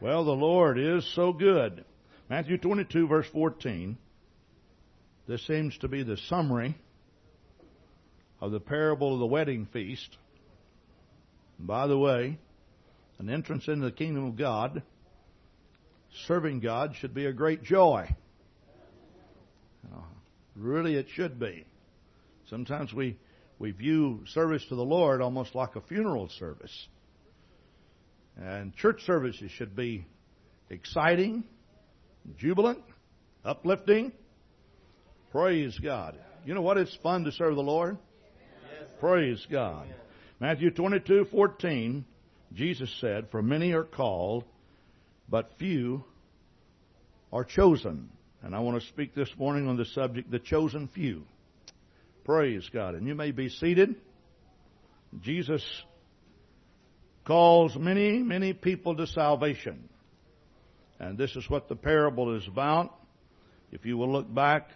Well, the Lord is so good. Matthew 22 verse 14. This seems to be the summary of the parable of the wedding feast. And by the way, an entrance into the kingdom of God, serving God should be a great joy. Uh, really, it should be. Sometimes we, we view service to the Lord almost like a funeral service. And church services should be exciting, jubilant, uplifting. Praise God. You know what? It's fun to serve the Lord. Yes. Praise God. Matthew 22, 14, Jesus said, For many are called, but few are chosen. And I want to speak this morning on the subject, the chosen few. Praise God. And you may be seated. Jesus calls many, many people to salvation. And this is what the parable is about. If you will look back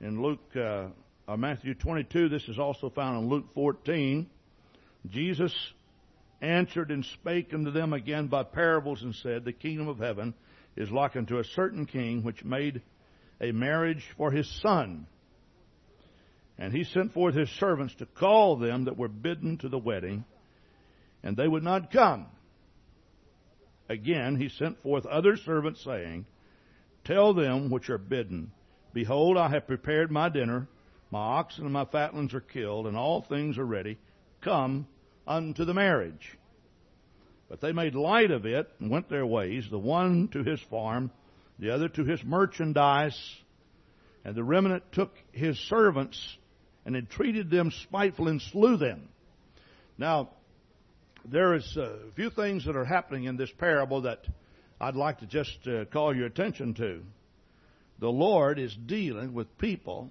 in Luke, uh, uh, Matthew 22, this is also found in Luke 14. Jesus answered and spake unto them again by parables and said, The kingdom of heaven is like unto a certain king which made a marriage for his son. And he sent forth his servants to call them that were bidden to the wedding and they would not come. Again, he sent forth other servants, saying, Tell them which are bidden, Behold, I have prepared my dinner, my oxen and my fatlings are killed, and all things are ready. Come unto the marriage. But they made light of it and went their ways, the one to his farm, the other to his merchandise, and the remnant took his servants and entreated them spiteful and slew them. Now, there is a few things that are happening in this parable that I'd like to just uh, call your attention to. The Lord is dealing with people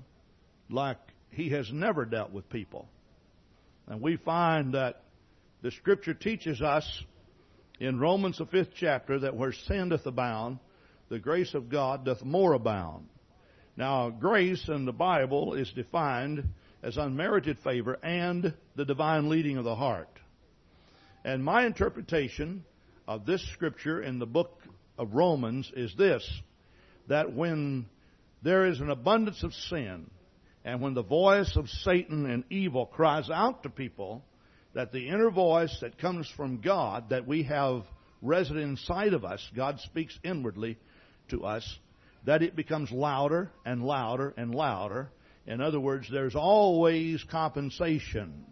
like He has never dealt with people. And we find that the Scripture teaches us in Romans the fifth chapter that where sin doth abound, the grace of God doth more abound. Now, grace in the Bible is defined as unmerited favor and the divine leading of the heart. And my interpretation of this scripture in the book of Romans is this that when there is an abundance of sin, and when the voice of Satan and evil cries out to people, that the inner voice that comes from God, that we have resident inside of us, God speaks inwardly to us, that it becomes louder and louder and louder. In other words, there's always compensation.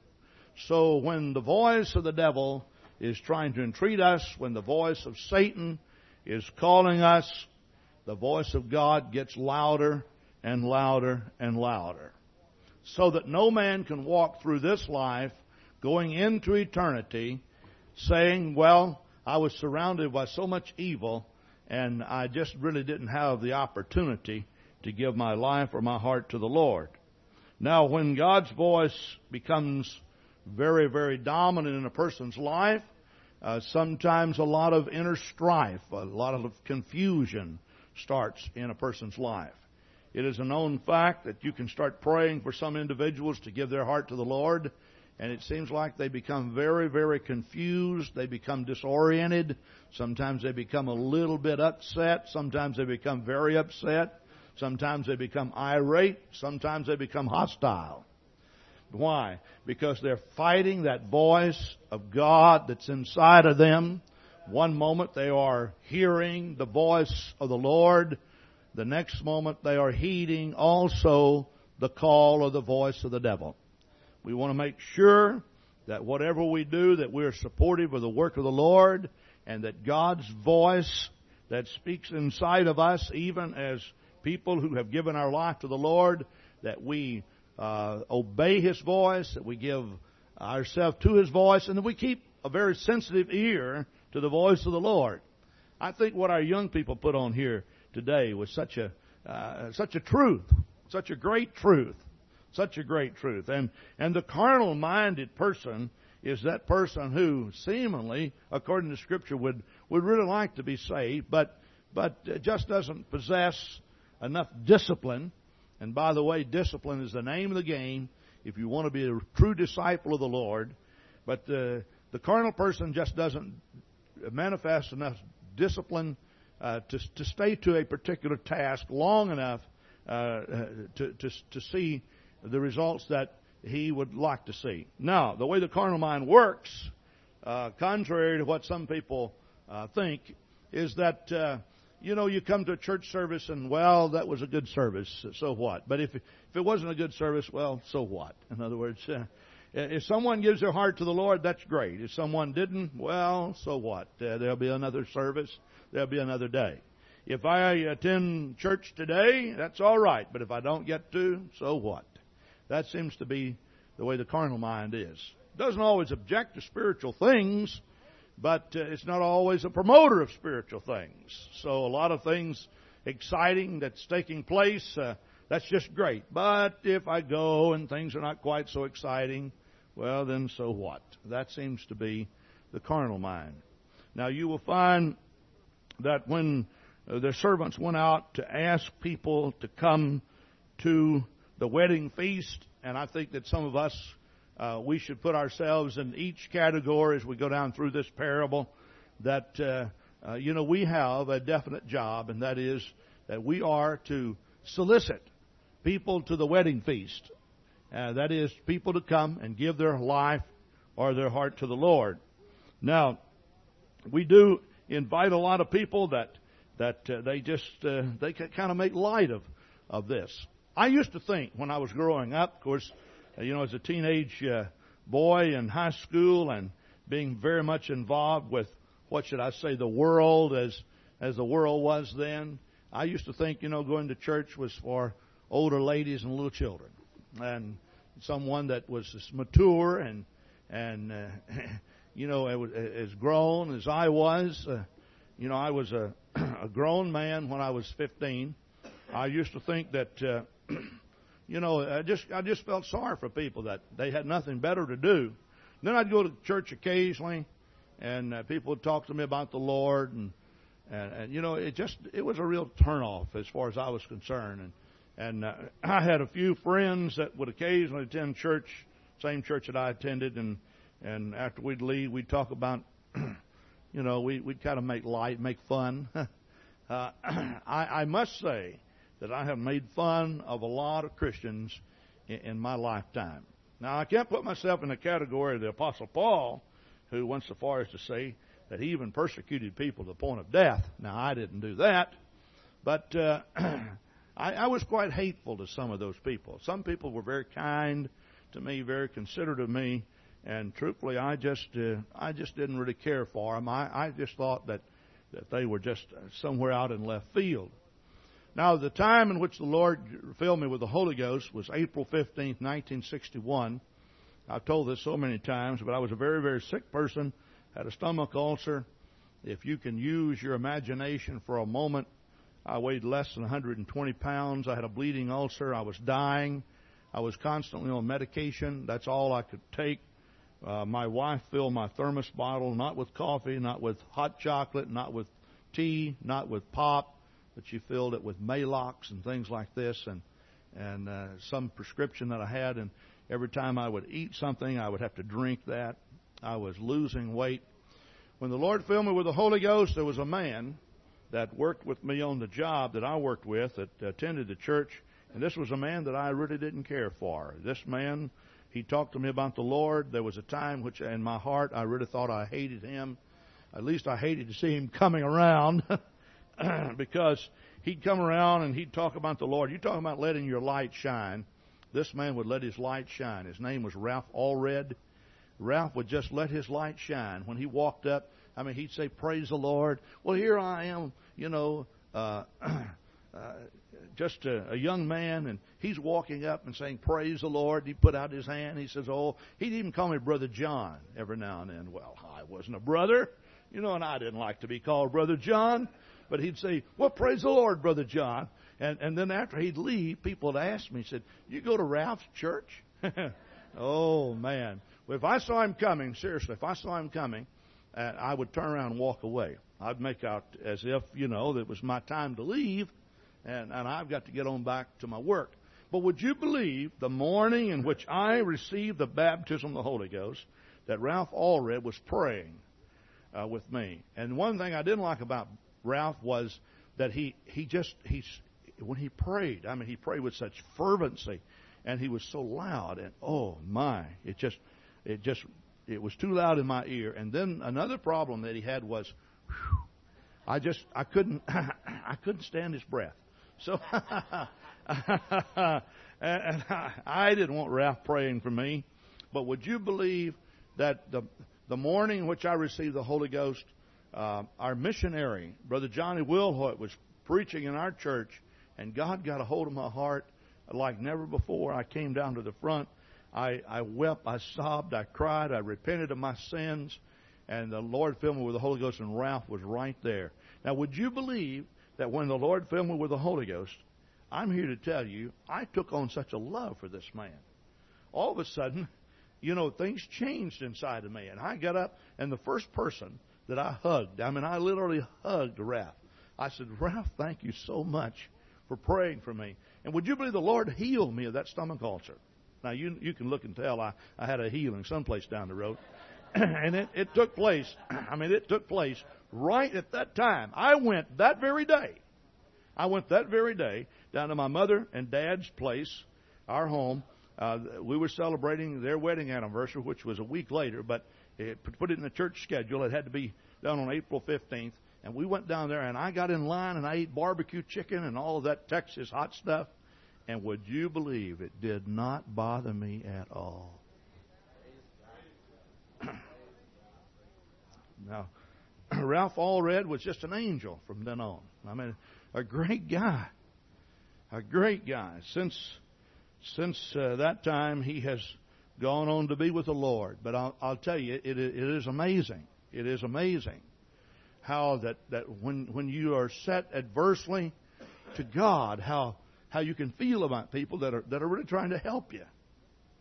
So when the voice of the devil is trying to entreat us, when the voice of Satan is calling us, the voice of God gets louder and louder and louder. So that no man can walk through this life going into eternity saying, well, I was surrounded by so much evil and I just really didn't have the opportunity to give my life or my heart to the Lord. Now, when God's voice becomes very, very dominant in a person's life. Uh, sometimes a lot of inner strife, a lot of confusion starts in a person's life. It is a known fact that you can start praying for some individuals to give their heart to the Lord, and it seems like they become very, very confused. They become disoriented. Sometimes they become a little bit upset. Sometimes they become very upset. Sometimes they become irate. Sometimes they become hostile. Why? Because they're fighting that voice of God that's inside of them. One moment they are hearing the voice of the Lord. The next moment they are heeding also the call of the voice of the devil. We want to make sure that whatever we do, that we're supportive of the work of the Lord and that God's voice that speaks inside of us, even as people who have given our life to the Lord, that we uh, obey His voice, that we give ourselves to His voice, and that we keep a very sensitive ear to the voice of the Lord. I think what our young people put on here today was such a uh, such a truth, such a great truth, such a great truth. And and the carnal minded person is that person who seemingly, according to Scripture, would would really like to be saved, but but just doesn't possess enough discipline and by the way, discipline is the name of the game if you want to be a true disciple of the Lord. But the, the carnal person just doesn't manifest enough discipline uh, to, to stay to a particular task long enough uh, uh, to, to, to see the results that he would like to see. Now, the way the carnal mind works, uh, contrary to what some people uh, think, is that uh, you know you come to a church service and well that was a good service, so what? But if if it wasn't a good service, well, so what? In other words. Uh, if someone gives their heart to the Lord, that's great. If someone didn't, well, so what? Uh, there'll be another service. There'll be another day. If I attend church today, that's all right. But if I don't get to, so what? That seems to be the way the carnal mind is. Doesn't always object to spiritual things, but uh, it's not always a promoter of spiritual things. So a lot of things exciting that's taking place, uh, that's just great. But if I go and things are not quite so exciting, well then so what? That seems to be the carnal mind. Now you will find that when uh, the servants went out to ask people to come to the wedding feast, and I think that some of us, uh, we should put ourselves in each category as we go down through this parable, that, uh, uh, you know, we have a definite job, and that is that we are to solicit people to the wedding feast. Uh, that is, people to come and give their life or their heart to the Lord. Now, we do invite a lot of people that that uh, they just uh, they kind of make light of of this. I used to think when I was growing up, of course, you know, as a teenage uh, boy in high school and being very much involved with what should I say the world as as the world was then. I used to think, you know, going to church was for older ladies and little children, and someone that was mature and and uh, you know as grown as I was. Uh, you know, I was a a grown man when I was 15. I used to think that. Uh, you know, I just I just felt sorry for people that they had nothing better to do. Then I'd go to church occasionally, and uh, people would talk to me about the Lord, and, and and you know, it just it was a real turnoff as far as I was concerned. And and uh, I had a few friends that would occasionally attend church, same church that I attended, and and after we'd leave, we'd talk about, you know, we we'd kind of make light, make fun. uh, I, I must say that I have made fun of a lot of Christians in, in my lifetime. Now, I can't put myself in the category of the Apostle Paul, who went so far as to say that he even persecuted people to the point of death. Now, I didn't do that, but uh, I, I was quite hateful to some of those people. Some people were very kind to me, very considerate of me, and truthfully, I just uh, I just didn't really care for them. I, I just thought that that they were just somewhere out in left field. Now, the time in which the Lord filled me with the Holy Ghost was April 15th, 1961. I've told this so many times, but I was a very, very sick person, had a stomach ulcer. If you can use your imagination for a moment, I weighed less than 120 pounds. I had a bleeding ulcer. I was dying. I was constantly on medication. That's all I could take. Uh, my wife filled my thermos bottle not with coffee, not with hot chocolate, not with tea, not with pop, but she filled it with Maalox and things like this, and and uh, some prescription that I had. And every time I would eat something, I would have to drink that. I was losing weight. When the Lord filled me with the Holy Ghost, there was a man that worked with me on the job that I worked with that attended the church, and this was a man that I really didn't care for. This man, he talked to me about the Lord. There was a time which, in my heart, I really thought I hated him. At least I hated to see him coming around. because he'd come around and he'd talk about the Lord. You talking about letting your light shine. This man would let his light shine. His name was Ralph Allred. Ralph would just let his light shine. When he walked up, I mean, he'd say, Praise the Lord. Well, here I am, you know, uh, uh, just a, a young man, and he's walking up and saying, Praise the Lord. He put out his hand. He says, Oh, he'd even call me Brother John every now and then. Well, I wasn't a brother, you know, and I didn't like to be called Brother John. But he'd say, Well, praise the Lord, Brother John. And, and then after he'd leave, people would ask me, said, You go to Ralph's church? oh, man. Well, if I saw him coming, seriously, if I saw him coming, uh, I would turn around and walk away. I'd make out as if, you know, that it was my time to leave, and, and I've got to get on back to my work. But would you believe the morning in which I received the baptism of the Holy Ghost that Ralph Allred was praying uh, with me. And one thing I didn't like about Ralph was that he he just he's when he prayed. I mean, he prayed with such fervency, and he was so loud. And oh my, it just it just it was too loud in my ear. And then another problem that he had was, I just I couldn't I couldn't stand his breath. So and I didn't want Ralph praying for me. But would you believe that the the morning in which I received the Holy Ghost, uh, our missionary, Brother Johnny Wilhoit, was preaching in our church, and God got a hold of my heart like never before. I came down to the front. I, I wept, I sobbed, I cried, I repented of my sins, and the Lord filled me with the Holy Ghost, and Ralph was right there. Now, would you believe that when the Lord filled me with the Holy Ghost, I'm here to tell you, I took on such a love for this man. All of a sudden, you know, things changed inside of me. And I got up, and the first person that I hugged, I mean, I literally hugged Ralph. I said, Ralph, thank you so much for praying for me. And would you believe the Lord healed me of that stomach ulcer? Now, you, you can look and tell I, I had a healing someplace down the road. and it, it took place, I mean, it took place right at that time. I went that very day. I went that very day down to my mother and dad's place, our home. Uh, we were celebrating their wedding anniversary, which was a week later, but it put it in the church schedule. It had to be done on April 15th. And we went down there, and I got in line, and I ate barbecue chicken and all of that Texas hot stuff. And would you believe it did not bother me at all? now, Ralph Allred was just an angel from then on. I mean, a great guy, a great guy. Since since uh, that time, he has gone on to be with the Lord. But I'll, I'll tell you, it, it is amazing. It is amazing how that that when when you are set adversely to God, how how you can feel about people that are that are really trying to help you.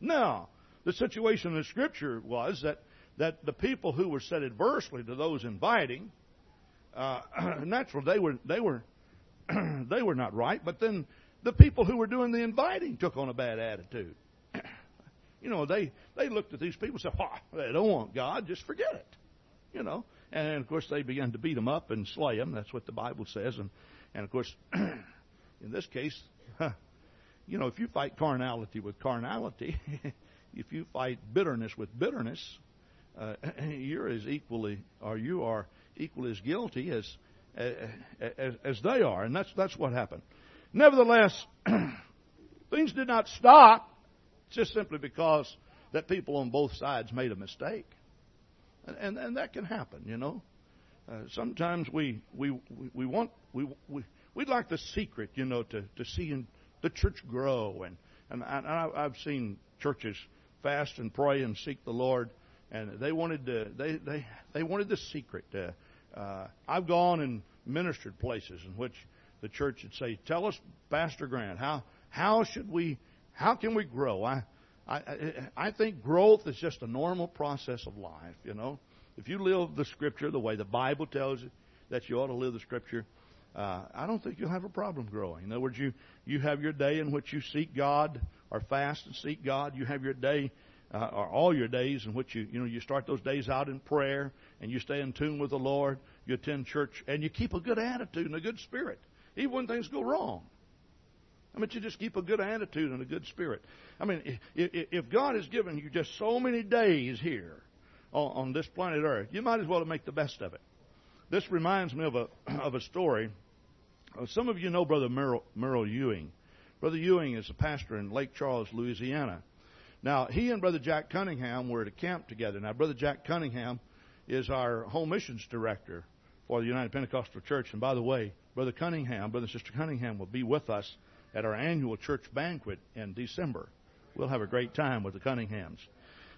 Now, the situation in the Scripture was that that the people who were set adversely to those inviting, uh, they were they were they were not right. But then the people who were doing the inviting took on a bad attitude. You know, they they looked at these people and said, oh, "They don't want God. Just forget it." You know, and of course they began to beat them up and slay them. That's what the Bible says. And and of course, in this case, you know, if you fight carnality with carnality, if you fight bitterness with bitterness, uh, you're as equally, or you are equally as guilty as, as, as they are, and that's that's what happened. Nevertheless, things did not stop just simply because that people on both sides made a mistake, and and, and that can happen, you know. Uh, sometimes we we we want we we we'd like the secret, you know, to to see the church grow, and and, and I've seen churches fast and pray and seek the Lord and they wanted to, they they they wanted the secret. Uh, uh, I've gone and ministered places in which the church would say, "Tell us, Pastor Grant, how how should we, how can we grow?" I I I think growth is just a normal process of life. You know, if you live the Scripture the way the Bible tells you that you ought to live the Scripture, uh, I don't think you'll have a problem growing. In other words, you you have your day in which you seek God or fast and seek God. You have your day uh, or all your days in which you you know you start those days out in prayer and you stay in tune with the Lord, you attend church and you keep a good attitude and a good spirit, even when things go wrong. I mean, you just keep a good attitude and a good spirit. I mean, if, God has given you just so many days here on, this planet Earth, you might as well make the best of it. This reminds me of a of a story. Uh, some of you know Brother Merrill, Merrill Ewing. Brother Ewing is a pastor in Lake Charles, Louisiana. Now, he and Brother Jack Cunningham were at a camp together. Now, Brother Jack Cunningham is our home missions director for the United Pentecostal Church. And by the way, Brother Cunningham, Brother and Sister Cunningham will be with us at our annual church banquet in December. We'll have a great time with the Cunninghams.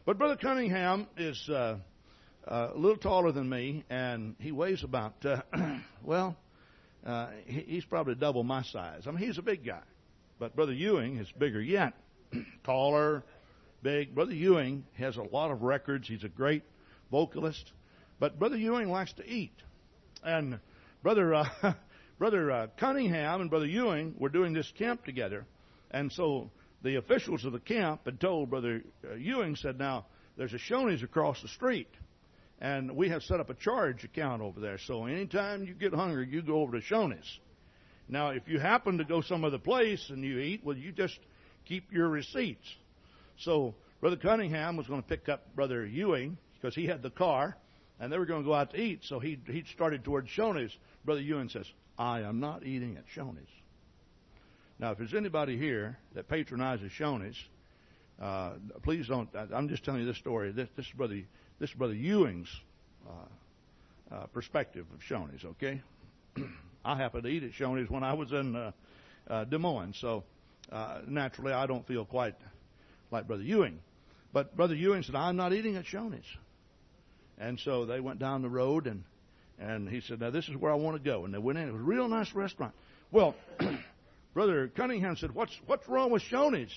But Brother Cunningham is uh, uh, a little taller than me, and he weighs about, uh, well, uh, he's probably double my size. I mean, he's a big guy. But Brother Ewing is bigger yet, taller, big. Brother Ewing has a lot of records. He's a great vocalist. But Brother Ewing likes to eat. And Brother, uh, Brother uh, Cunningham and Brother Ewing were doing this camp together. And so the officials of the camp had told Brother uh, Ewing, said, now, there's a Shoney's across the street. And we have set up a charge account over there. So anytime you get hungry, you go over to Shoney's. Now, if you happen to go some other place and you eat, well, you just keep your receipts. So Brother Cunningham was going to pick up Brother Ewing because he had the car, and they were going to go out to eat. So he he started towards Shoney's. Brother Ewing says, "I am not eating at Shoney's." Now, if there's anybody here that patronizes Shoney's, uh, please don't. I'm just telling you this story. This, this is brother. This is brother Ewing's uh, uh, perspective of Shoney's. Okay. I happened to eat at Shoney's when I was in uh, uh, Des Moines, so uh, naturally I don't feel quite like Brother Ewing. But Brother Ewing said, I'm not eating at Shoney's. And so they went down the road and and he said, Now this is where I want to go. And they went in. It was a real nice restaurant. Well, Brother Cunningham said, What's what's wrong with Shoney's?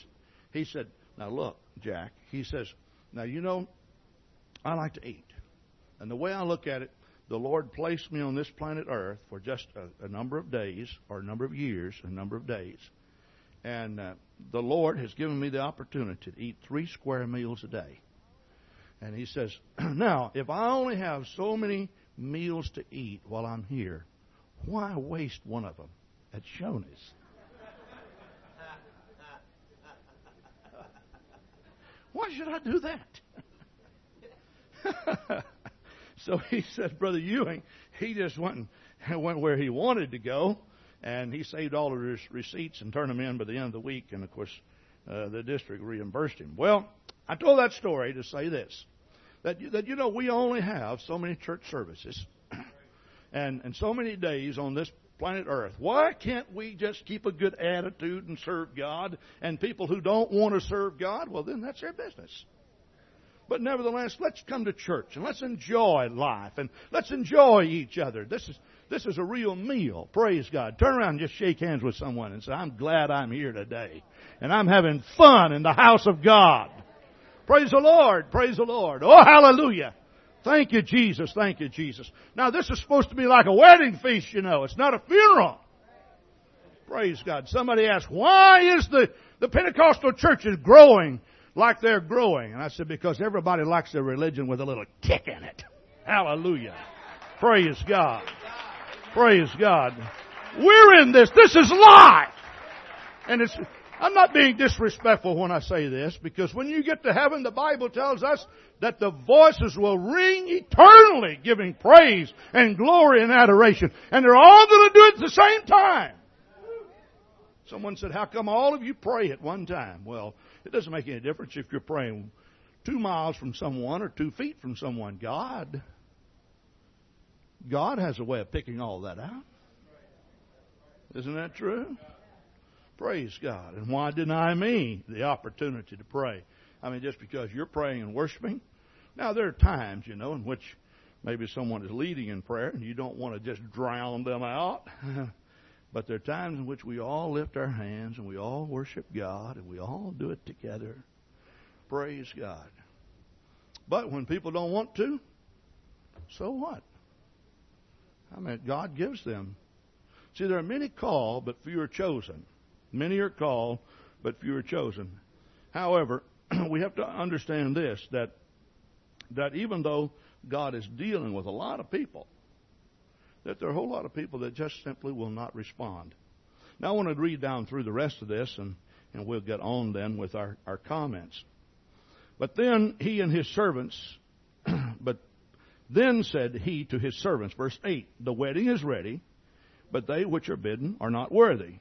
He said, Now look, Jack, he says, Now you know, I like to eat. And the way I look at it, the Lord placed me on this planet Earth for just a, a number of days, or a number of years, a number of days. And uh, the Lord has given me the opportunity to eat three square meals a day. And He says, Now, if I only have so many meals to eat while I'm here, why waste one of them at Shoney's? why should I do that? So he said, Brother Ewing, he just went and went where he wanted to go, and he saved all of his receipts and turned them in by the end of the week. And of course, uh, the district reimbursed him. Well, I told that story to say this: that that you know we only have so many church services, and and so many days on this planet Earth. Why can't we just keep a good attitude and serve God? And people who don't want to serve God, well, then that's their business. But nevertheless, let's come to church and let's enjoy life and let's enjoy each other. This is, this is a real meal. Praise God. Turn around and just shake hands with someone and say, I'm glad I'm here today. And I'm having fun in the house of God. Praise the Lord. Praise the Lord. Oh, hallelujah. Thank you, Jesus. Thank you, Jesus. Now, this is supposed to be like a wedding feast, you know. It's not a funeral. Praise God. Somebody asked, why is the, the Pentecostal churches growing? like they're growing. And I said, because everybody likes their religion with a little kick in it. Hallelujah. Praise God. Praise God. We're in this. This is life. And it's, I'm not being disrespectful when I say this because when you get to heaven, the Bible tells us that the voices will ring eternally giving praise and glory and adoration. And they're all going to do it at the same time. Someone said, how come all of you pray at one time? Well, it doesn't make any difference if you're praying two miles from someone or two feet from someone. God, God has a way of picking all that out. Isn't that true? Praise God. And why deny me the opportunity to pray? I mean, just because you're praying and worshiping. Now, there are times, you know, in which maybe someone is leading in prayer and you don't want to just drown them out. But there are times in which we all lift our hands and we all worship God and we all do it together. Praise God. But when people don't want to, so what? I mean, God gives them. See, there are many called, but few are chosen. Many are called, but few are chosen. However, we have to understand this that that even though God is dealing with a lot of people, that there are a whole lot of people that just simply will not respond. Now I want to read down through the rest of this and, and we'll get on then with our, our comments. But then he and his servants, but then said he to his servants, verse 8, the wedding is ready, but they which are bidden are not worthy.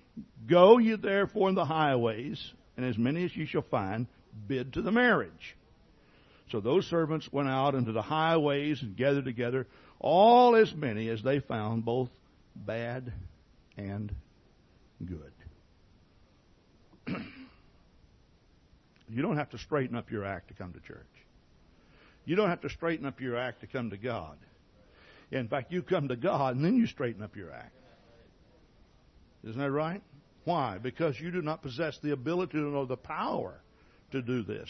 Go ye therefore in the highways, and as many as ye shall find, bid to the marriage. So those servants went out into the highways and gathered together all as many as they found, both bad and good. you don't have to straighten up your act to come to church. You don't have to straighten up your act to come to God. In fact, you come to God and then you straighten up your act. Isn't that right? Why? Because you do not possess the ability or the power to do this.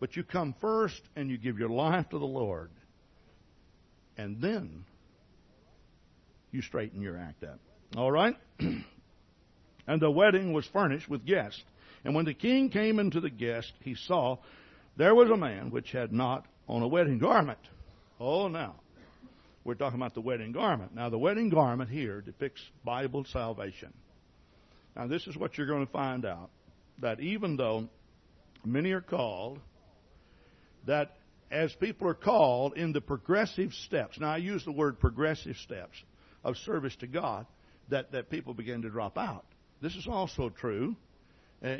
But you come first and you give your life to the Lord and then you straighten your act up. All right? and the wedding was furnished with guests. And when the king came into the guest, he saw there was a man which had not on a wedding garment. Oh, now. We're talking about the wedding garment. Now, the wedding garment here depicts Bible salvation. Now, this is what you're going to find out that even though many are called, that as people are called in the progressive steps, now I use the word progressive steps of service to God, that, that people begin to drop out. This is also true uh,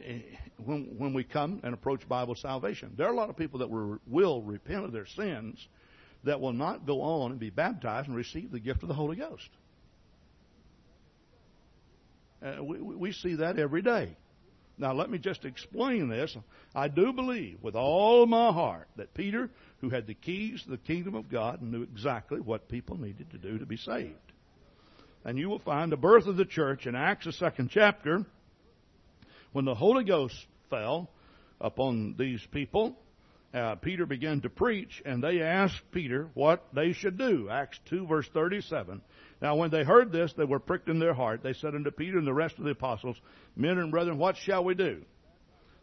when, when we come and approach Bible salvation. There are a lot of people that will repent of their sins that will not go on and be baptized and receive the gift of the Holy Ghost. Uh, we, we see that every day. Now, let me just explain this. I do believe with all my heart that Peter, who had the keys to the kingdom of God, knew exactly what people needed to do to be saved. And you will find the birth of the church in Acts, the second chapter, when the Holy Ghost fell upon these people. Uh, Peter began to preach, and they asked Peter what they should do. Acts 2, verse 37. Now, when they heard this, they were pricked in their heart. They said unto Peter and the rest of the apostles, Men and brethren, what shall we do?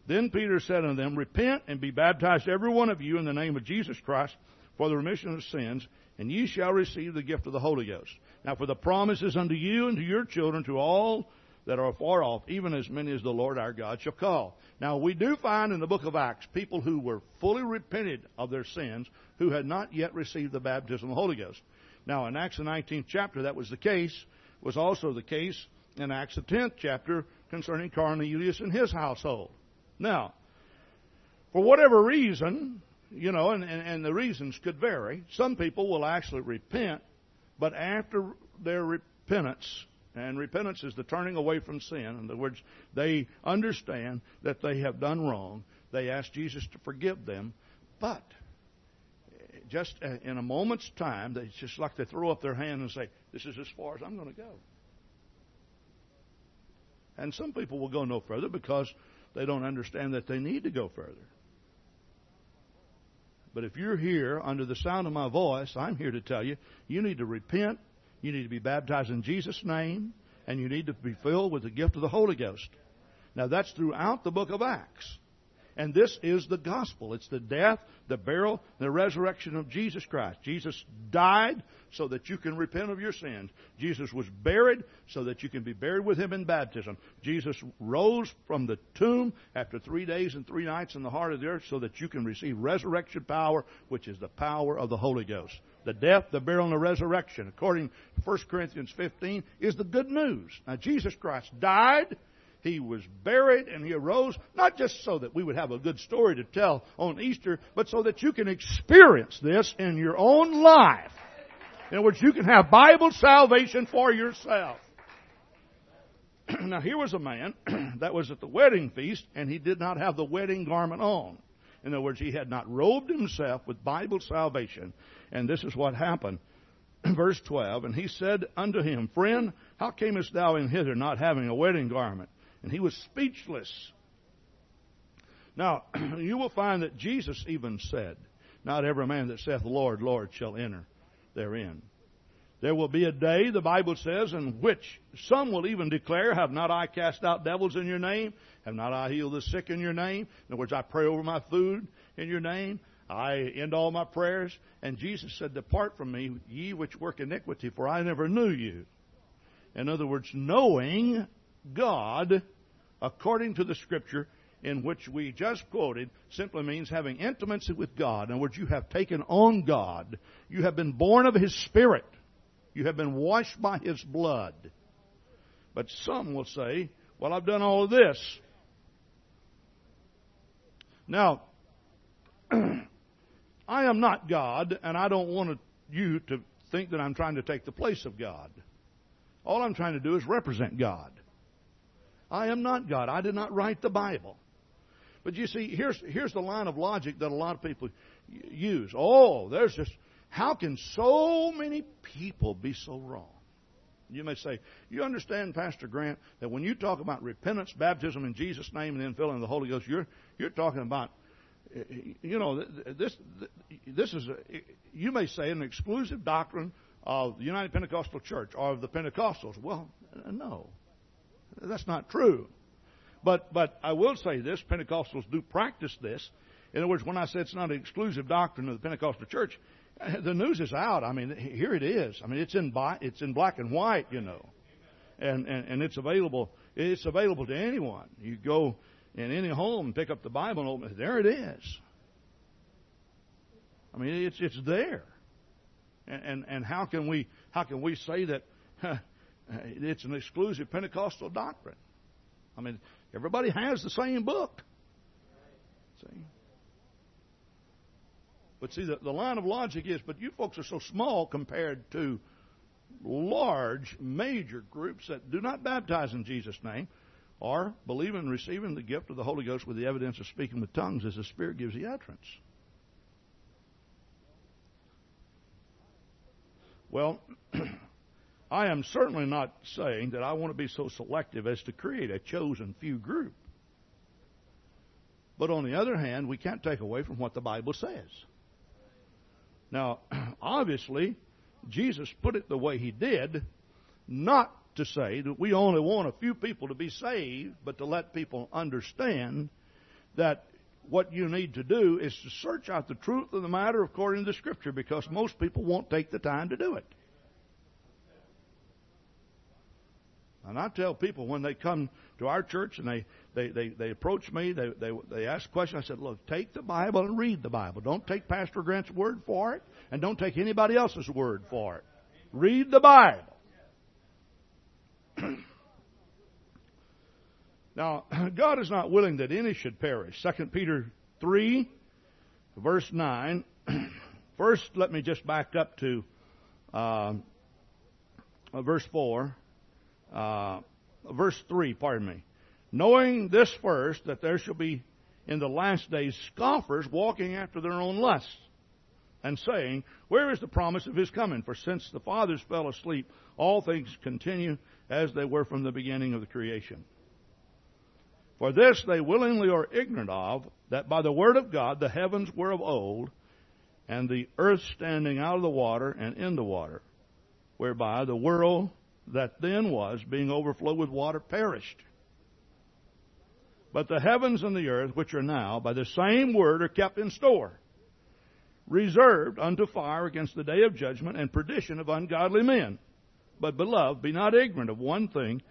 Then Peter said unto them, Repent and be baptized, every one of you, in the name of Jesus Christ, for the remission of sins, and ye shall receive the gift of the Holy Ghost. Now, for the promises unto you and to your children, to all that are far off, even as many as the Lord our God shall call. Now, we do find in the book of Acts people who were fully repented of their sins who had not yet received the baptism of the Holy Ghost. Now, in Acts the 19th chapter, that was the case, was also the case in Acts the 10th chapter concerning Cornelius and his household. Now, for whatever reason, you know, and, and, and the reasons could vary, some people will actually repent, but after their repentance, and repentance is the turning away from sin. In other words, they understand that they have done wrong. They ask Jesus to forgive them. But just uh, in a moment's time, they just like they throw up their hand and say, This is as far as I'm going to go. And some people will go no further because they don't understand that they need to go further. But if you're here under the sound of my voice, I'm here to tell you, you need to repent, you need to be baptized in Jesus' name, and you need to be filled with the gift of the Holy Ghost. Now that's throughout the book of Acts. And this is the gospel. It's the death, the burial, the resurrection of Jesus Christ. Jesus died so that you can repent of your sins. Jesus was buried so that you can be buried with him in baptism. Jesus rose from the tomb after three days and three nights in the heart of the earth so that you can receive resurrection power, which is the power of the Holy Ghost. The death, the burial, and the resurrection, according to 1 Corinthians 15, is the good news. Now, Jesus Christ died he was buried and he arose, not just so that we would have a good story to tell on Easter, but so that you can experience this in your own life. In other words, you can have Bible salvation for yourself. now, here was a man that was at the wedding feast, and he did not have the wedding garment on. In other words, he had not robed himself with Bible salvation. And this is what happened. Verse 12, And he said unto him, Friend, how camest thou in hither not having a wedding garment? and he was speechless. Now, you will find that Jesus even said, Not every man that saith, Lord, Lord, shall enter therein. There will be a day, the Bible says, in which some will even declare, Have not I cast out devils in your name? Have not I healed the sick in your name? In other words, I pray over my food in your name. I end all my prayers. And Jesus said, Depart from me, ye which work iniquity, for I never knew you. In other words, knowing God according to the scripture in which we just quoted simply means having intimacy with God. In other words, you have taken on God. You have been born of His Spirit. You have been washed by His blood. But some will say, well, I've done all of this. Now, I am not God, and I don't want you to think that I'm trying to take the place of God. All I'm trying to do is represent God. I am not God. I did not write the Bible. But you see, here's, here's the line of logic that a lot of people use. Oh, there's just, how can so many people be so wrong? You may say, you understand, Pastor Grant, that when you talk about repentance, baptism in Jesus' name, and then filling the Holy Ghost, you're, you're talking about, eh, eh, you know, this, this is, a, you may say, an exclusive doctrine of the United Pentecostal Church or of the Pentecostals. Well, no. That's not true. But, but I will say this Pentecostals do practice this. In other words, when I say it's not an exclusive doctrine of the Pentecostal church, the news is out. I mean, here it is. I mean, it's in it's in black and white, you know, and, and and it's available. It's available to anyone. You go in any home and pick up the Bible and open it. There it is. I mean, it's it's there. And and, and how can we how can we say that it's an exclusive Pentecostal doctrine? I mean, everybody has the same book. See. But see, the, the line of logic is, but you folks are so small compared to large, major groups that do not baptize in Jesus' name or believe in receiving the gift of the Holy Ghost with the evidence of speaking with tongues as the Spirit gives the utterance. Well, I am certainly not saying that I want to be so selective as to create a chosen few group. But on the other hand, we can't take away from what the Bible says. Now, obviously, Jesus put it the way he did, not to say that we only want a few people to be saved, but to let people understand that what you need to do is to search out the truth of the matter according to the Scripture, because most people won't take the time to do it. And I tell people when they come to our church and they, they, they, they approach me, they, they, they ask questions, I said, look, take the Bible and read the Bible. Don't take Pastor Grant's word for it, and don't take anybody else's word for it. Read the Bible. now, God is not willing that any should perish. 2 Peter 3, verse 9. First, let me just back up to uh, verse 4 uh, verse 3, pardon me. Knowing this first, that there shall be in the last days scoffers walking after their own lusts, and saying, Where is the promise of his coming? For since the fathers fell asleep, all things continue as they were from the beginning of the creation. For this they willingly are ignorant of, that by the word of God the heavens were of old, and the earth standing out of the water and in the water, whereby the world that then was, being overflowed with water, perished. But the heavens and the earth, which are now, by the same word, are kept in store, reserved unto fire against the day of judgment and perdition of ungodly men. But, beloved, be not ignorant of one thing,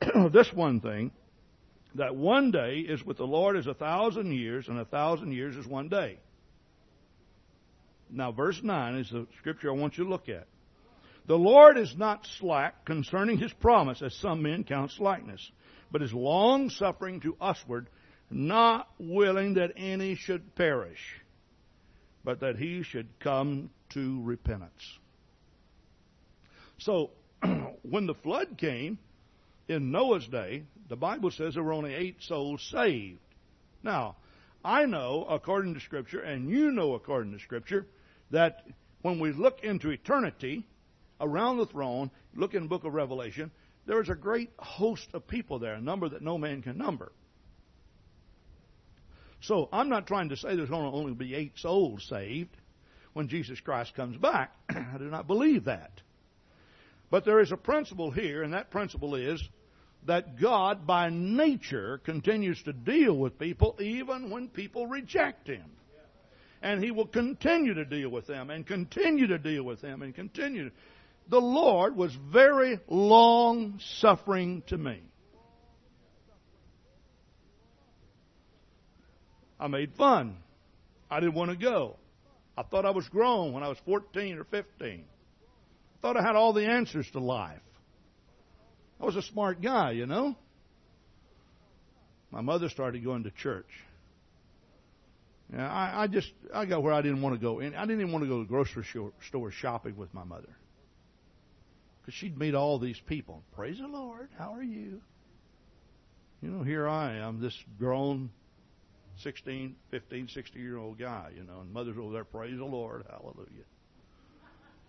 this one thing, that one day is with the Lord as a thousand years, and a thousand years is one day. Now, verse 9 is the scripture I want you to look at. The Lord is not slack concerning his promise, as some men count slackness, but is long suffering to usward, not willing that any should perish, but that he should come to repentance. So, when the flood came in Noah's day, the Bible says there were only eight souls saved. Now, I know according to Scripture, and you know according to Scripture, that when we look into eternity, around the throne, look in the book of Revelation, there is a great host of people there, a number that no man can number. So I'm not trying to say there's going to only be eight souls saved when Jesus Christ comes back. I do not believe that. But there is a principle here, and that principle is that God, by nature, continues to deal with people even when people reject Him. And He will continue to deal with them, and continue to deal with them, and continue the Lord was very long suffering to me. I made fun. I didn't want to go. I thought I was grown when I was 14 or 15. I thought I had all the answers to life. I was a smart guy, you know. My mother started going to church. Yeah, I, I just I got where I didn't want to go. And I didn't even want to go to the grocery store shopping with my mother. Because she'd meet all these people. Praise the Lord. How are you? You know, here I am, this grown 16, 15, 16 year old guy, you know, and mother's over there, praise the Lord,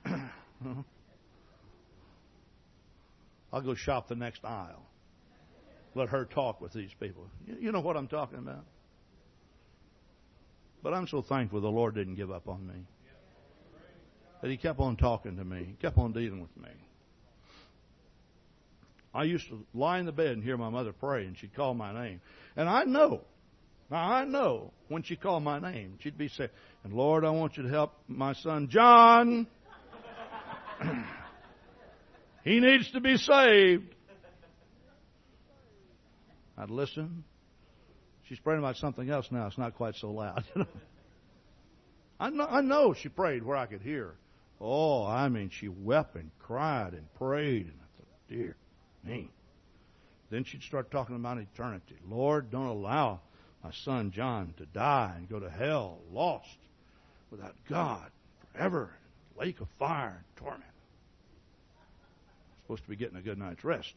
hallelujah. I'll go shop the next aisle. Let her talk with these people. You know what I'm talking about? But I'm so thankful the Lord didn't give up on me. That He kept on talking to me, He kept on dealing with me. I used to lie in the bed and hear my mother pray, and she'd call my name. And I know Now I know when she called my name, she'd be saying, "And Lord, I want you to help my son John. he needs to be saved." I'd listen. She's praying about something else now. It's not quite so loud. I know, I know she prayed where I could hear. Oh, I mean, she wept and cried and prayed, and I thought, dear me. Then she'd start talking about eternity. Lord, don't allow my son John to die and go to hell, lost without God forever, lake of fire and torment. I'm supposed to be getting a good night's rest.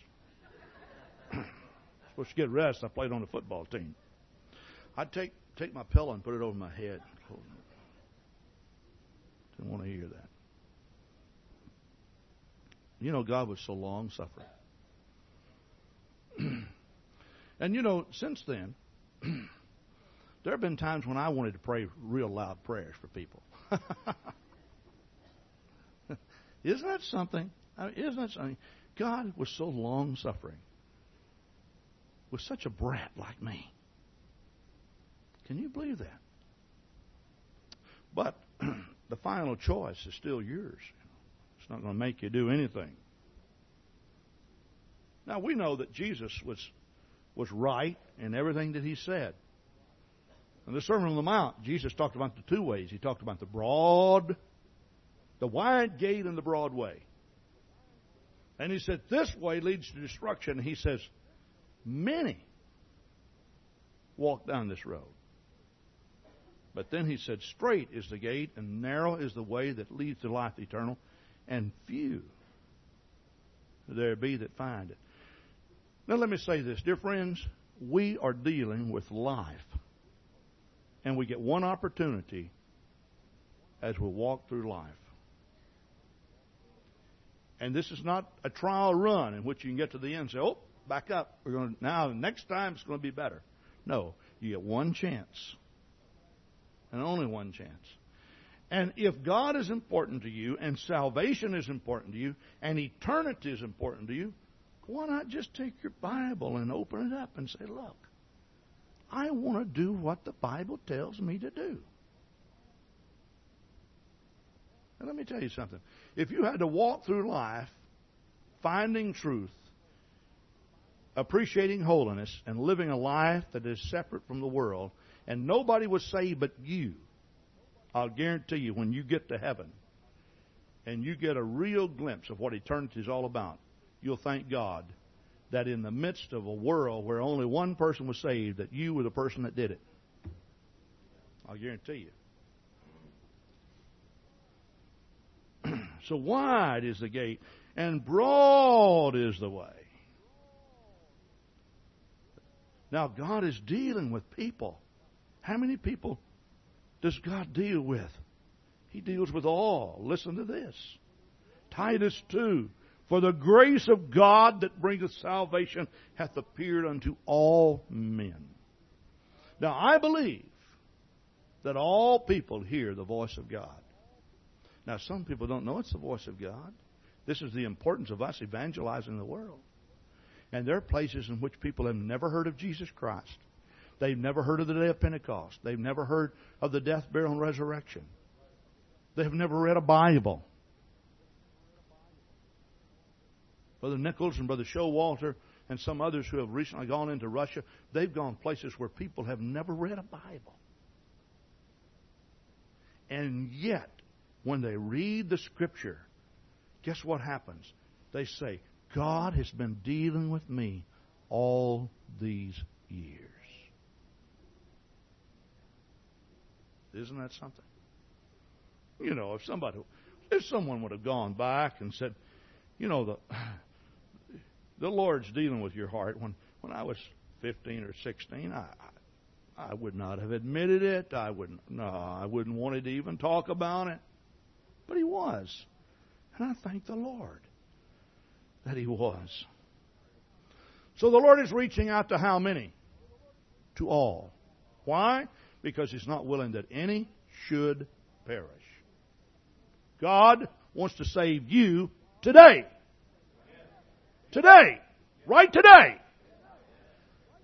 supposed to get rest. I played on the football team. I'd take take my pillow and put it over my head. Didn't want to hear that. You know, God was so long suffering. And you know, since then, there have been times when I wanted to pray real loud prayers for people. isn't that something? I mean, isn't that something? God was so long suffering, with such a brat like me. Can you believe that? But the final choice is still yours. It's not going to make you do anything. Now we know that Jesus was was right in everything that he said. In the Sermon on the Mount, Jesus talked about the two ways. He talked about the broad, the wide gate and the broad way. And he said, This way leads to destruction. He says, Many walk down this road. But then he said, Straight is the gate, and narrow is the way that leads to life eternal, and few there be that find it. Now, let me say this, dear friends, we are dealing with life. And we get one opportunity as we walk through life. And this is not a trial run in which you can get to the end and say, oh, back up. We're going to, now, next time it's going to be better. No, you get one chance and only one chance. And if God is important to you, and salvation is important to you, and eternity is important to you, why not just take your Bible and open it up and say, Look, I want to do what the Bible tells me to do. And let me tell you something. If you had to walk through life finding truth, appreciating holiness, and living a life that is separate from the world, and nobody was saved but you, I'll guarantee you when you get to heaven and you get a real glimpse of what eternity is all about, you'll thank God that in the midst of a world where only one person was saved, that you were the person that did it. I'll guarantee you. so wide is the gate, and broad is the way. Now, God is dealing with people. How many people does God deal with? He deals with all. Listen to this. Titus 2. For the grace of God that bringeth salvation hath appeared unto all men. Now I believe that all people hear the voice of God. Now some people don't know it's the voice of God. This is the importance of us evangelizing the world. And there are places in which people have never heard of Jesus Christ. They've never heard of the day of Pentecost. They've never heard of the death, burial, and resurrection. They've never read a Bible. Brother Nichols and Brother Showalter and some others who have recently gone into Russia, they've gone places where people have never read a Bible. And yet, when they read the Scripture, guess what happens? They say, God has been dealing with me all these years. Isn't that something? You know, if somebody, if someone would have gone back and said, you know, the the Lord's dealing with your heart. When when I was 15 or 16, I I would not have admitted it. I wouldn't. No, I wouldn't wanted to even talk about it. But He was, and I thank the Lord that He was. So the Lord is reaching out to how many? To all. Why? because He's not willing that any should perish. God wants to save you today. Today. Right today.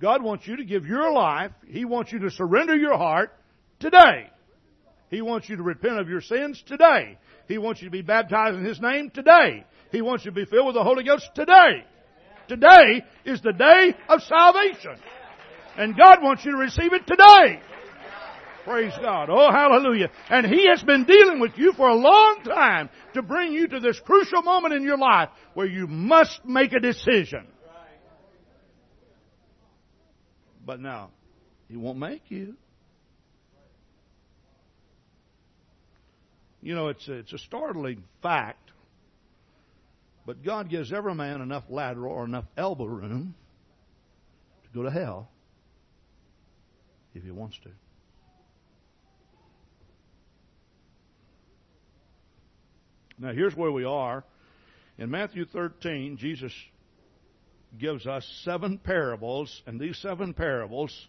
God wants you to give your life. He wants you to surrender your heart today. He wants you to repent of your sins today. He wants you to be baptized in His name today. He wants you to be filled with the Holy Ghost today. Today is the day of salvation. And God wants you to receive it today. Praise God. Oh, hallelujah. And He has been dealing with you for a long time to bring you to this crucial moment in your life where you must make a decision. But now, He won't make you. You know, it's a, it's a startling fact, but God gives every man enough lateral or enough elbow room to go to hell if he wants to. Now, here's where we are. In Matthew 13, Jesus gives us seven parables, and these seven parables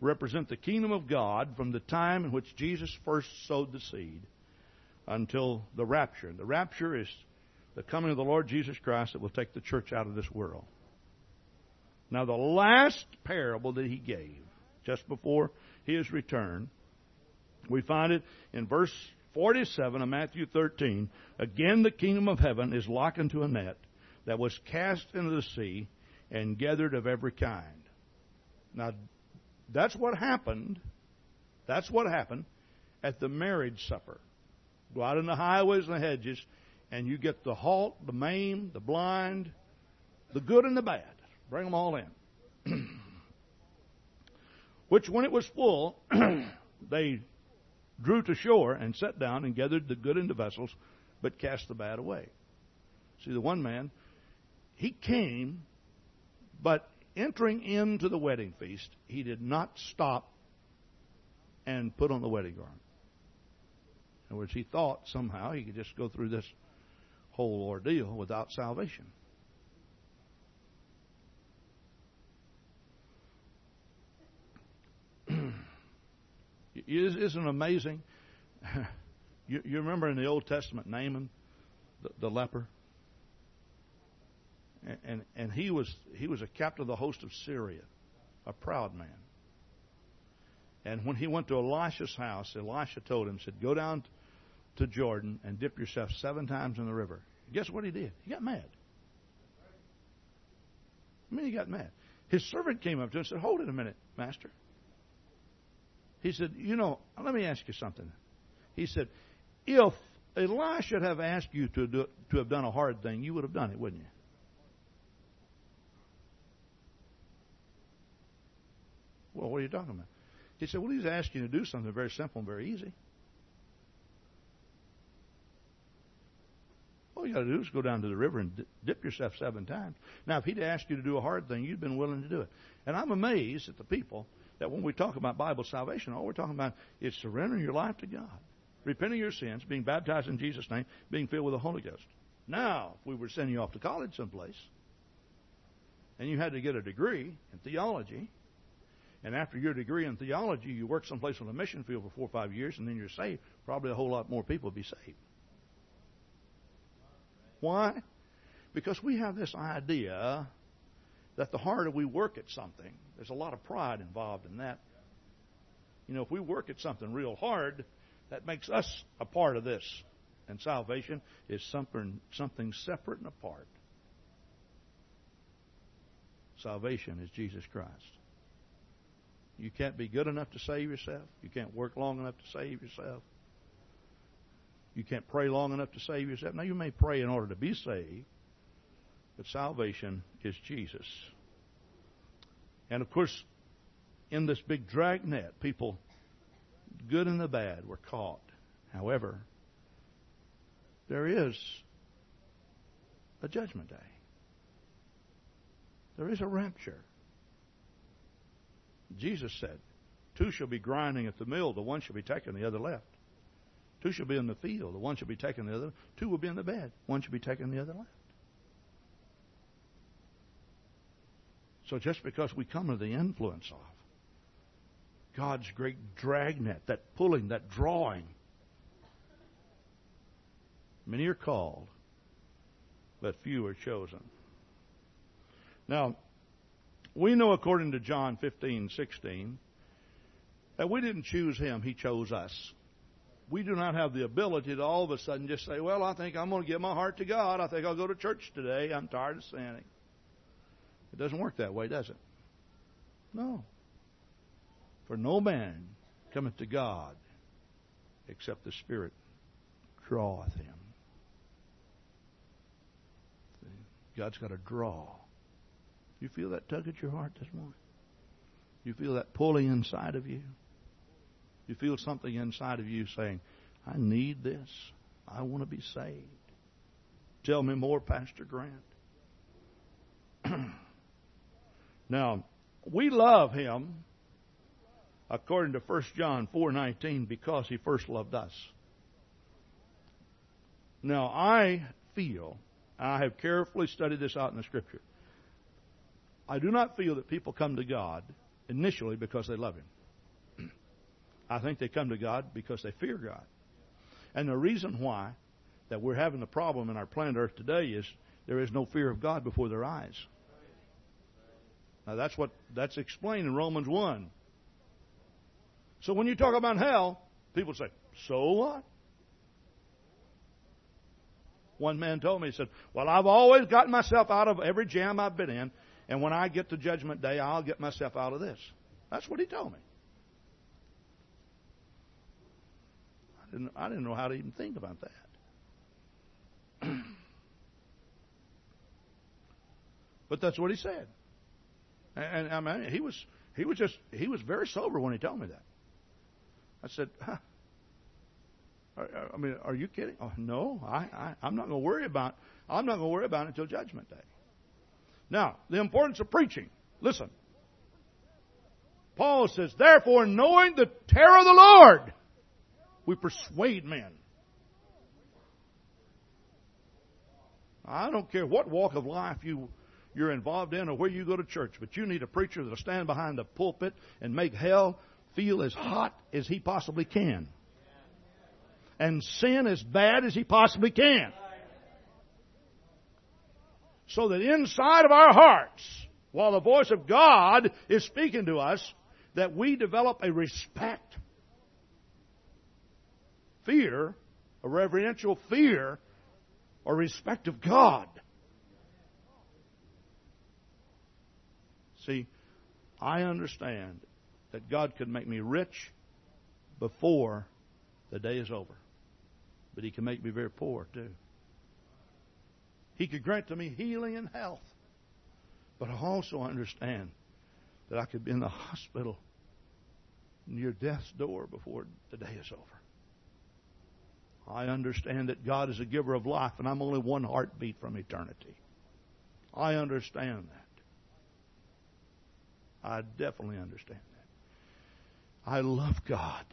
represent the kingdom of God from the time in which Jesus first sowed the seed until the rapture. The rapture is the coming of the Lord Jesus Christ that will take the church out of this world. Now, the last parable that he gave, just before his return, we find it in verse 47 of Matthew 13. Again, the kingdom of heaven is like unto a net that was cast into the sea and gathered of every kind. Now, that's what happened. That's what happened at the marriage supper. Go out in the highways and the hedges, and you get the halt, the maimed, the blind, the good and the bad. Bring them all in. Which, when it was full, they drew to shore and sat down and gathered the good into vessels, but cast the bad away. See, the one man, he came, but entering into the wedding feast, he did not stop and put on the wedding garment. In other words, he thought somehow he could just go through this whole ordeal without salvation. Isn't amazing? you, you, remember in the Old Testament Naaman, the, the leper, and, and, and he was he was a captain of the host of Syria, a proud man. And when he went to Elisha's house, Elisha told him, said, "Go down to Jordan and dip yourself seven times in the river." Guess what he did? He got mad. I mean, he got mad. His servant came up to him and said, "Hold it a minute, master." He said, You know, let me ask you something. He said, If Eli should have asked you to, do, to have done a hard thing, you would have done it, wouldn't you? Well, what are you talking about? He said, Well, he's asking you to do something very simple and very easy. All you got to do is go down to the river and dip yourself seven times. Now, if he'd asked you to do a hard thing, you'd been willing to do it. And I'm amazed at the people that when we talk about Bible salvation, all we're talking about is surrendering your life to God, repenting your sins, being baptized in Jesus' name, being filled with the Holy Ghost. Now, if we were sending you off to college someplace, and you had to get a degree in theology, and after your degree in theology, you work someplace on a mission field for four or five years, and then you're saved, probably a whole lot more people would be saved. Why? Because we have this idea that the harder we work at something, there's a lot of pride involved in that. You know, if we work at something real hard, that makes us a part of this. And salvation is something, something separate and apart. Salvation is Jesus Christ. You can't be good enough to save yourself. You can't work long enough to save yourself. You can't pray long enough to save yourself. Now, you may pray in order to be saved, but salvation is Jesus. And of course, in this big dragnet, people, good and the bad, were caught. However, there is a judgment day. There is a rapture. Jesus said, Two shall be grinding at the mill, the one shall be taken, the other left. Two shall be in the field, the one shall be taken, the other. Two will be in the bed, one shall be taken, the other left. So just because we come under the influence of God's great dragnet, that pulling, that drawing, many are called, but few are chosen. Now, we know according to John 15, 16, that we didn't choose him, he chose us. We do not have the ability to all of a sudden just say, Well, I think I'm going to give my heart to God. I think I'll go to church today. I'm tired of sinning. It doesn't work that way, does it? No. For no man cometh to God except the Spirit draweth him. God's got to draw. You feel that tug at your heart this morning? You feel that pulling inside of you? You feel something inside of you saying, I need this. I want to be saved. Tell me more, Pastor Grant. now, we love him according to 1 John 4:19 because he first loved us. Now, I feel I have carefully studied this out in the scripture. I do not feel that people come to God initially because they love him. I think they come to God because they fear God. And the reason why that we're having the problem in our planet Earth today is there is no fear of God before their eyes. Now that's what that's explained in Romans 1. So when you talk about hell, people say, "So what?" One man told me, he said, Well, I've always gotten myself out of every jam I've been in, and when I get to Judgment Day, I'll get myself out of this. That's what he told me. I didn't, I didn't know how to even think about that. but that's what he said. And, I mean, he was he was just he was very sober when he told me that. I said, huh, I mean, are you kidding? Oh, no, I, I, I'm not going to worry about. I'm not going to worry about it until Judgment Day. Now, the importance of preaching. Listen. Paul says, therefore, knowing the terror of the Lord, we persuade men. I don't care what walk of life you you're involved in or where you go to church, but you need a preacher that'll stand behind the pulpit and make hell feel as hot as he possibly can and sin as bad as he possibly can. So that inside of our hearts, while the voice of God is speaking to us, that we develop a respect, fear, a reverential fear or respect of God. See, I understand that God could make me rich before the day is over but He can make me very poor too. He could grant to me healing and health. But I also understand that I could be in the hospital near death's door before the day is over. I understand that God is a giver of life, and I'm only one heartbeat from eternity. I understand that. I definitely understand that. I love God,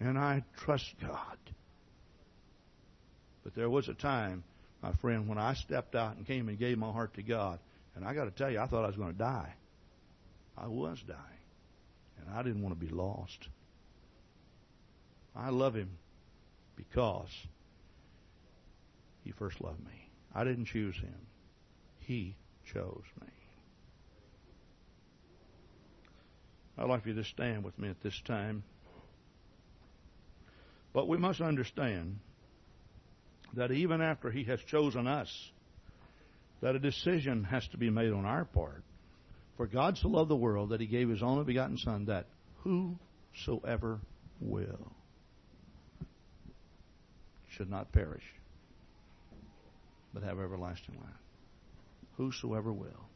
and I trust God. But there was a time, my friend, when I stepped out and came and gave my heart to God. And I got to tell you, I thought I was going to die. I was dying. And I didn't want to be lost. I love Him because He first loved me. I didn't choose Him, He chose me. I'd like you to stand with me at this time. But we must understand that even after He has chosen us, that a decision has to be made on our part. For God so loved the world that He gave His only begotten Son, that whosoever will should not perish, but have everlasting life. Whosoever will.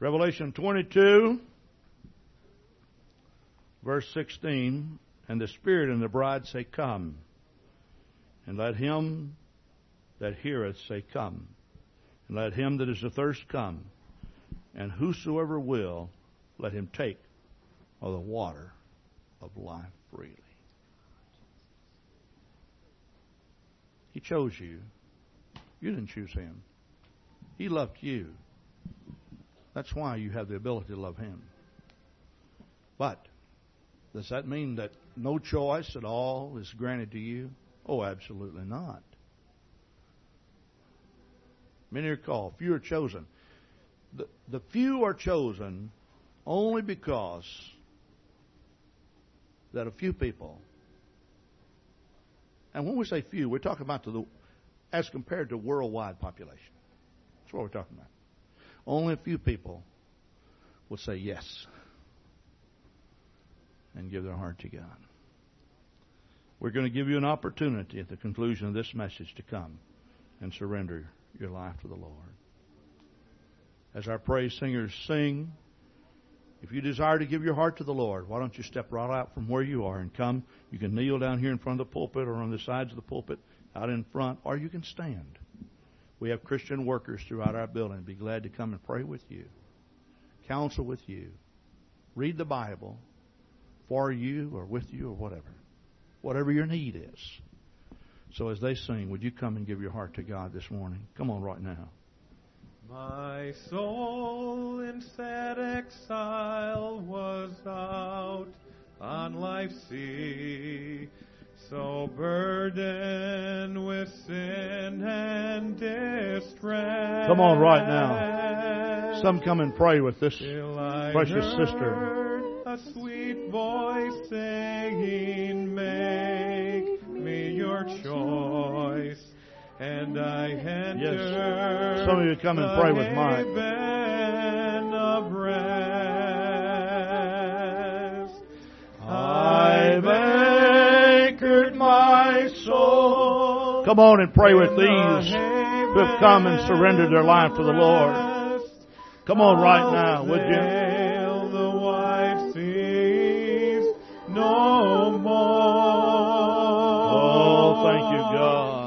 Revelation 22, verse 16, and the Spirit and the bride say, Come. And let him that heareth say, Come. And let him that is athirst come. And whosoever will, let him take of the water of life freely. He chose you. You didn't choose him. He loved you. That's why you have the ability to love him. But does that mean that no choice at all is granted to you? Oh, absolutely not. Many are called, few are chosen. the, the few are chosen only because that a few people, and when we say few, we're talking about to the, as compared to worldwide population. That's what we're talking about. Only a few people will say yes and give their heart to God. We're going to give you an opportunity at the conclusion of this message to come and surrender your life to the Lord. As our praise singers sing, if you desire to give your heart to the Lord, why don't you step right out from where you are and come? You can kneel down here in front of the pulpit or on the sides of the pulpit out in front, or you can stand. We have Christian workers throughout our building. Be glad to come and pray with you, counsel with you, read the Bible for you or with you or whatever. Whatever your need is. So as they sing, would you come and give your heart to God this morning? Come on right now. My soul in sad exile was out on life's sea, so burdened with sin and distress. Come on right now. Some come and pray with this precious sister. A sweet voice saying, Make me your choice and I enter yes. Some of you come and pray with Mike. Come on and pray with these who have come and surrendered their life to the Lord. Come on right now, would you? The white seas no more. Oh, thank you, God.